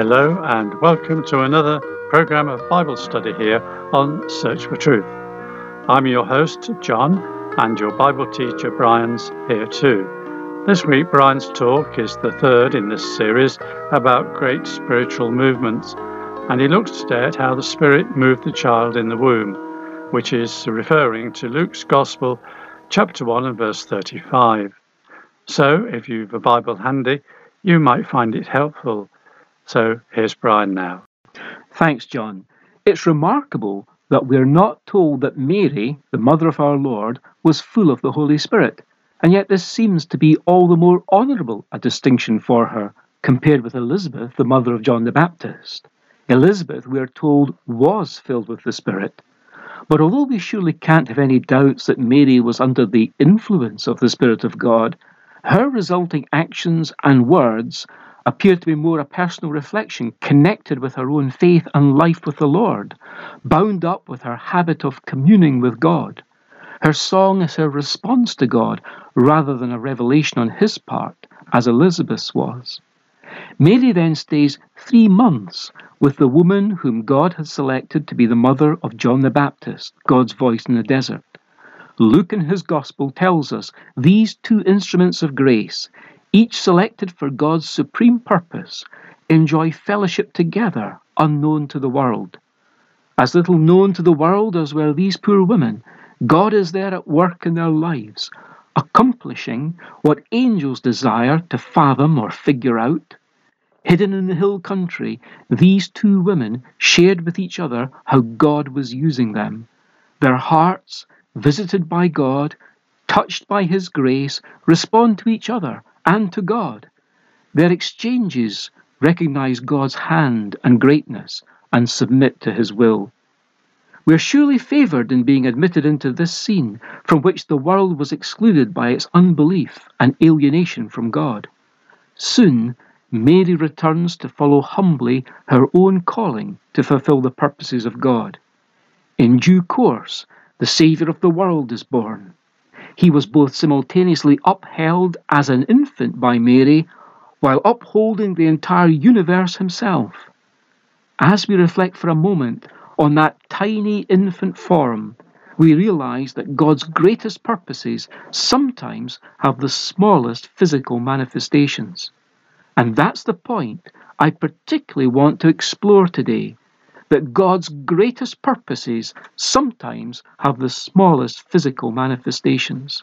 Hello, and welcome to another program of Bible study here on Search for Truth. I'm your host, John, and your Bible teacher, Brian's here too. This week, Brian's talk is the third in this series about great spiritual movements, and he looks today at how the Spirit moved the child in the womb, which is referring to Luke's Gospel, chapter 1 and verse 35. So, if you've a Bible handy, you might find it helpful. So, here's Brian now. Thanks, John. It's remarkable that we're not told that Mary, the mother of our Lord, was full of the Holy Spirit, and yet this seems to be all the more honourable a distinction for her compared with Elizabeth, the mother of John the Baptist. Elizabeth, we are told, was filled with the Spirit. But although we surely can't have any doubts that Mary was under the influence of the Spirit of God, her resulting actions and words appear to be more a personal reflection connected with her own faith and life with the Lord, bound up with her habit of communing with God. Her song is her response to God rather than a revelation on his part, as Elizabeth's was. Mary then stays three months with the woman whom God had selected to be the mother of John the Baptist, God's voice in the desert. Luke in his Gospel tells us these two instruments of grace, each selected for God's supreme purpose, enjoy fellowship together, unknown to the world. As little known to the world as were these poor women, God is there at work in their lives, accomplishing what angels desire to fathom or figure out. Hidden in the hill country, these two women shared with each other how God was using them. Their hearts, visited by God, touched by His grace, respond to each other and to God. Their exchanges recognize God's hand and greatness and submit to His will. We are surely favored in being admitted into this scene from which the world was excluded by its unbelief and alienation from God. Soon, Mary returns to follow humbly her own calling to fulfill the purposes of God. In due course, the Saviour of the world is born. He was both simultaneously upheld as an infant by Mary while upholding the entire universe himself. As we reflect for a moment on that tiny infant form, we realize that God's greatest purposes sometimes have the smallest physical manifestations. And that's the point I particularly want to explore today that God's greatest purposes sometimes have the smallest physical manifestations.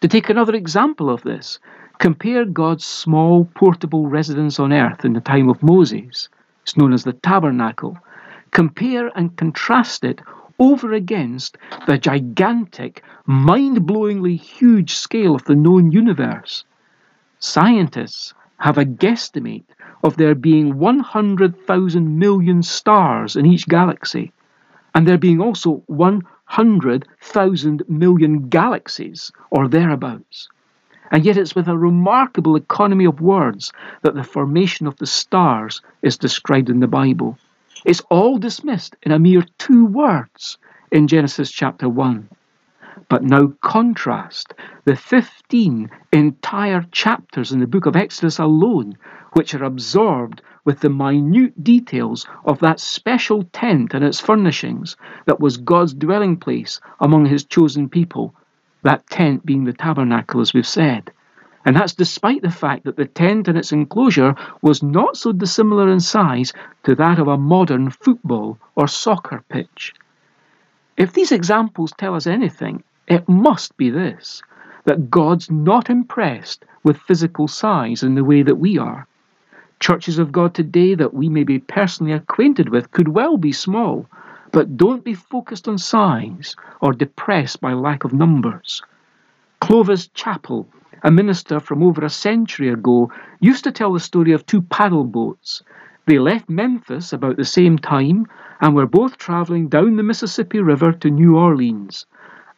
To take another example of this, compare God's small portable residence on earth in the time of Moses. It's known as the tabernacle. Compare and contrast it over against the gigantic, mind blowingly huge scale of the known universe. Scientists have a guesstimate of there being 100,000 million stars in each galaxy, and there being also 100,000 million galaxies, or thereabouts. And yet it's with a remarkable economy of words that the formation of the stars is described in the Bible. It's all dismissed in a mere two words in Genesis chapter 1. But now contrast the 15 entire chapters in the book of Exodus alone, which are absorbed with the minute details of that special tent and its furnishings that was God's dwelling place among his chosen people, that tent being the tabernacle, as we've said. And that's despite the fact that the tent and its enclosure was not so dissimilar in size to that of a modern football or soccer pitch. If these examples tell us anything, it must be this that God's not impressed with physical size in the way that we are. Churches of God today that we may be personally acquainted with could well be small, but don't be focused on size or depressed by lack of numbers. Clovis Chappell, a minister from over a century ago, used to tell the story of two paddle boats. They left Memphis about the same time and were both traveling down the Mississippi River to New Orleans.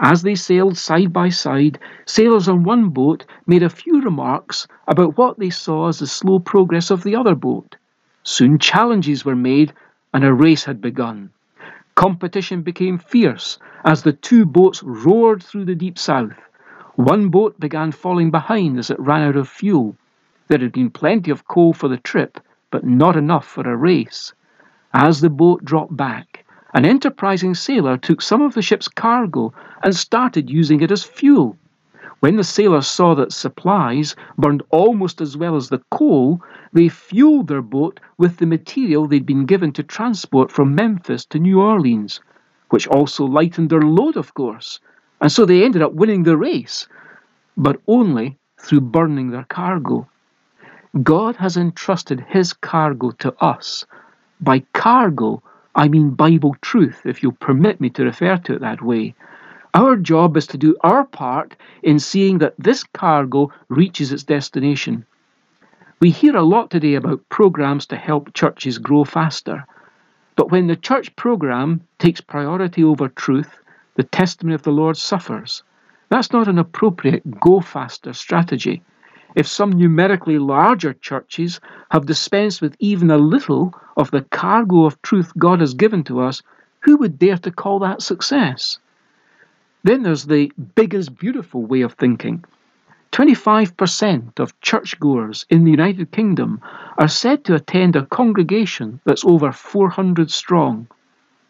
As they sailed side by side, sailors on one boat made a few remarks about what they saw as the slow progress of the other boat. Soon challenges were made, and a race had begun. Competition became fierce as the two boats roared through the deep south. One boat began falling behind as it ran out of fuel. There had been plenty of coal for the trip, but not enough for a race. As the boat dropped back, an enterprising sailor took some of the ship's cargo and started using it as fuel. When the sailors saw that supplies burned almost as well as the coal, they fueled their boat with the material they'd been given to transport from Memphis to New Orleans, which also lightened their load, of course, and so they ended up winning the race, but only through burning their cargo. God has entrusted His cargo to us. By cargo, I mean Bible truth, if you'll permit me to refer to it that way. Our job is to do our part in seeing that this cargo reaches its destination. We hear a lot today about programs to help churches grow faster. But when the church program takes priority over truth, the testimony of the Lord suffers. That's not an appropriate go faster strategy. If some numerically larger churches have dispensed with even a little of the cargo of truth God has given to us, who would dare to call that success? Then there's the big is beautiful way of thinking. 25% of churchgoers in the United Kingdom are said to attend a congregation that's over 400 strong.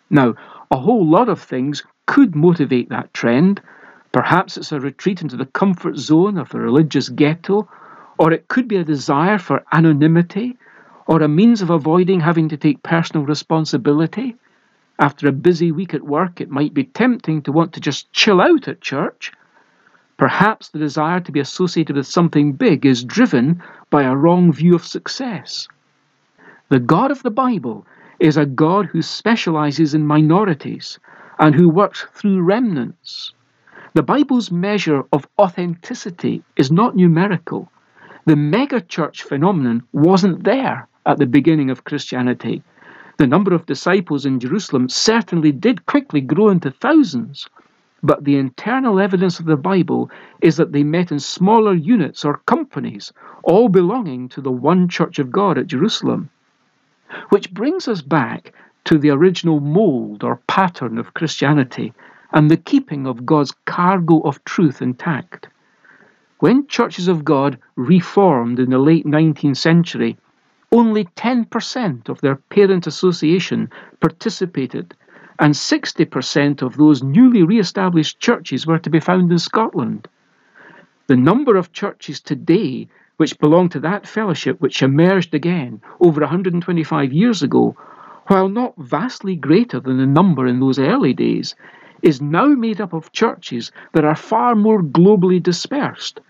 Now, a whole lot of things could motivate that trend. Perhaps it's a retreat into the comfort zone of a religious ghetto, or it could be a desire for anonymity, or a means of avoiding having to take personal responsibility. After a busy week at work, it might be tempting to want to just chill out at church. Perhaps the desire to be associated with something big is driven by a wrong view of success. The God of the Bible is a God who specializes in minorities and who works through remnants. The Bible's measure of authenticity is not numerical. The megachurch phenomenon wasn't there at the beginning of Christianity. The number of disciples in Jerusalem certainly did quickly grow into thousands, but the internal evidence of the Bible is that they met in smaller units or companies, all belonging to the one church of God at Jerusalem. Which brings us back to the original mold or pattern of Christianity and the keeping of God's cargo of truth intact. When churches of God reformed in the late 19th century, only 10% of their parent association participated, and 60% of those newly re established churches were to be found in Scotland. The number of churches today which belong to that fellowship which emerged again over 125 years ago, while not vastly greater than the number in those early days, is now made up of churches that are far more globally dispersed,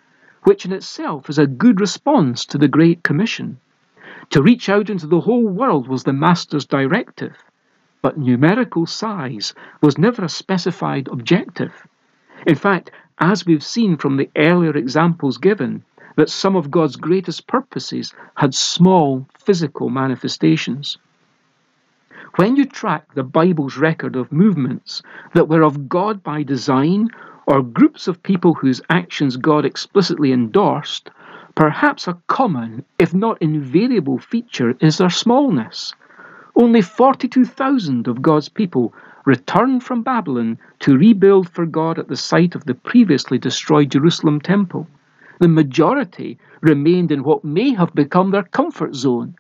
which in itself is a good response to the Great Commission. To reach out into the whole world was the Master's directive, but numerical size was never a specified objective. In fact, as we've seen from the earlier examples given, that some of God's greatest purposes had small physical manifestations. When you track the Bible's record of movements that were of God by design, or groups of people whose actions God explicitly endorsed, Perhaps a common, if not invariable, feature is their smallness. Only 42,000 of God's people returned from Babylon to rebuild for God at the site of the previously destroyed Jerusalem temple. The majority remained in what may have become their comfort zone.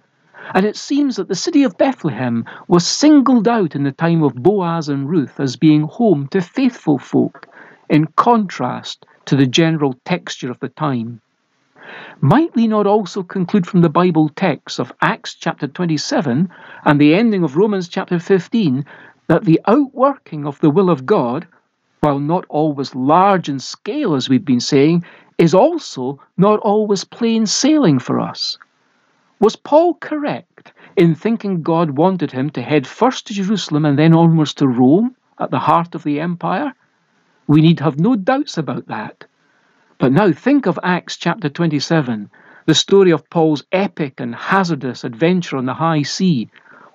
And it seems that the city of Bethlehem was singled out in the time of Boaz and Ruth as being home to faithful folk, in contrast to the general texture of the time. Might we not also conclude from the Bible texts of Acts chapter 27 and the ending of Romans chapter 15 that the outworking of the will of God, while not always large in scale, as we've been saying, is also not always plain sailing for us? Was Paul correct in thinking God wanted him to head first to Jerusalem and then onwards to Rome, at the heart of the empire? We need have no doubts about that. But now think of Acts chapter 27, the story of Paul's epic and hazardous adventure on the high sea.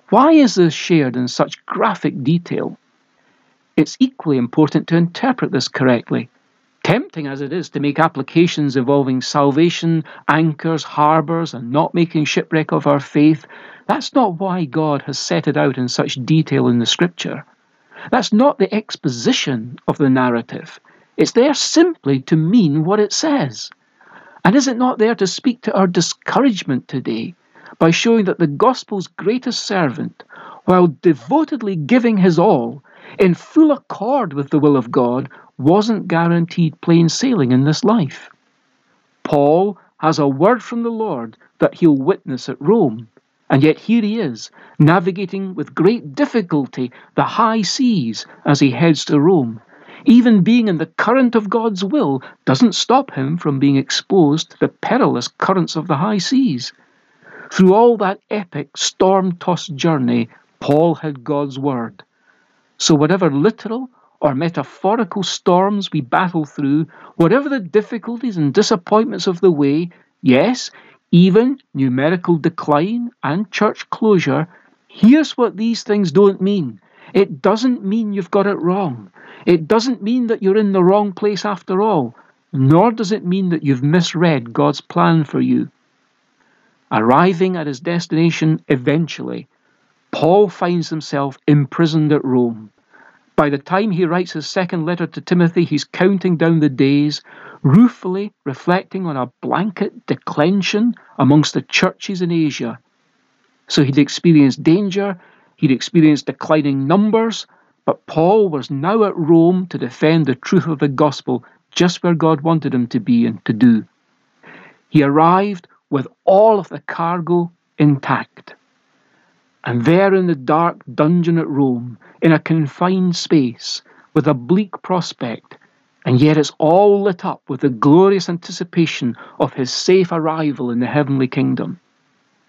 Why is this shared in such graphic detail? It's equally important to interpret this correctly. Tempting as it is to make applications involving salvation, anchors, harbours, and not making shipwreck of our faith, that's not why God has set it out in such detail in the Scripture. That's not the exposition of the narrative. It's there simply to mean what it says. And is it not there to speak to our discouragement today by showing that the gospel's greatest servant, while devotedly giving his all, in full accord with the will of God, wasn't guaranteed plain sailing in this life. Paul has a word from the Lord that he'll witness at Rome, and yet here he is, navigating with great difficulty the high seas as he heads to Rome. Even being in the current of God's will doesn't stop him from being exposed to the perilous currents of the high seas. Through all that epic, storm tossed journey, Paul had God's word. So, whatever literal or metaphorical storms we battle through, whatever the difficulties and disappointments of the way, yes, even numerical decline and church closure, here's what these things don't mean. It doesn't mean you've got it wrong. It doesn't mean that you're in the wrong place after all, nor does it mean that you've misread God's plan for you. Arriving at his destination eventually, Paul finds himself imprisoned at Rome. By the time he writes his second letter to Timothy, he's counting down the days, ruefully reflecting on a blanket declension amongst the churches in Asia. So he'd experienced danger, he'd experienced declining numbers, but Paul was now at Rome to defend the truth of the gospel just where God wanted him to be and to do. He arrived with all of the cargo intact. And there in the dark dungeon at Rome, in a confined space, with a bleak prospect, and yet it's all lit up with the glorious anticipation of his safe arrival in the heavenly kingdom.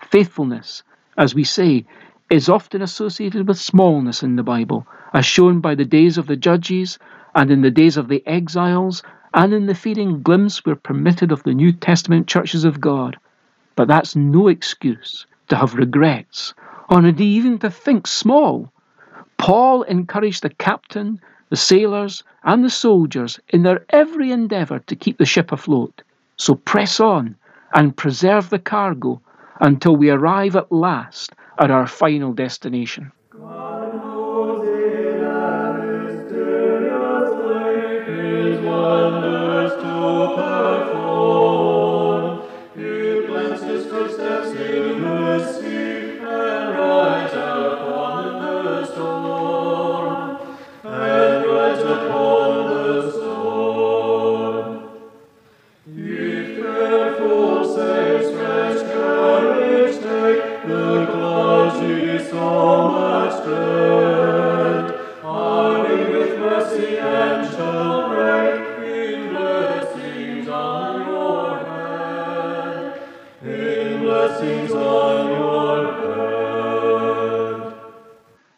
Faithfulness, as we say, is often associated with smallness in the Bible, as shown by the days of the judges, and in the days of the exiles, and in the fading glimpse we're permitted of the New Testament churches of God. But that's no excuse to have regrets or indeed even to think small. Paul encouraged the captain, the sailors, and the soldiers in their every endeavour to keep the ship afloat. So press on and preserve the cargo until we arrive at last at our final destination.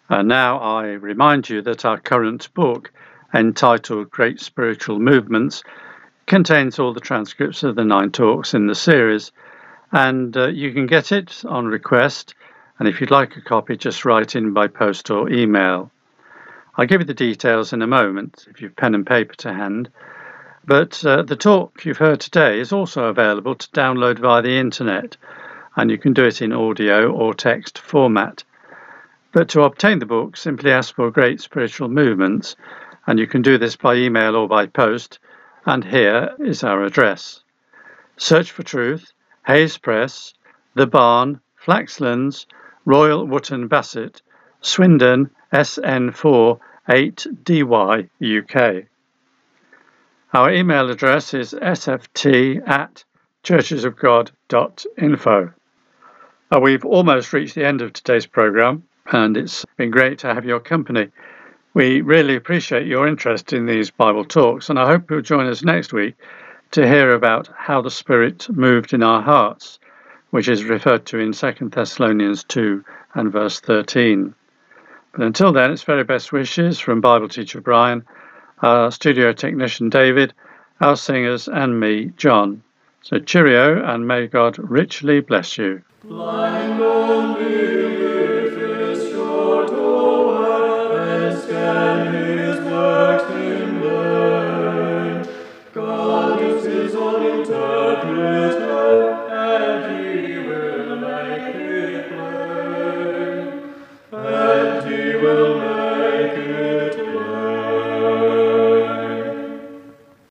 And now I remind you that our current book, entitled Great Spiritual Movements, contains all the transcripts of the nine talks in the series, and uh, you can get it on request. And if you'd like a copy, just write in by post or email. I'll give you the details in a moment if you've pen and paper to hand. But uh, the talk you've heard today is also available to download via the internet, and you can do it in audio or text format. But to obtain the book, simply ask for Great Spiritual Movements, and you can do this by email or by post. And here is our address Search for Truth, Hayes Press, The Barn, Flaxlands, Royal Wootton Bassett, Swindon, SN4 8DY, UK. Our email address is sft at churchesofgod.info. Uh, we've almost reached the end of today's programme and it's been great to have your company. We really appreciate your interest in these Bible talks, and I hope you'll join us next week to hear about how the Spirit moved in our hearts, which is referred to in 2 Thessalonians 2 and verse 13. But until then, it's very best wishes from Bible teacher Brian, our studio technician David, our singers, and me, John. So cheerio, and may God richly bless you. Amen.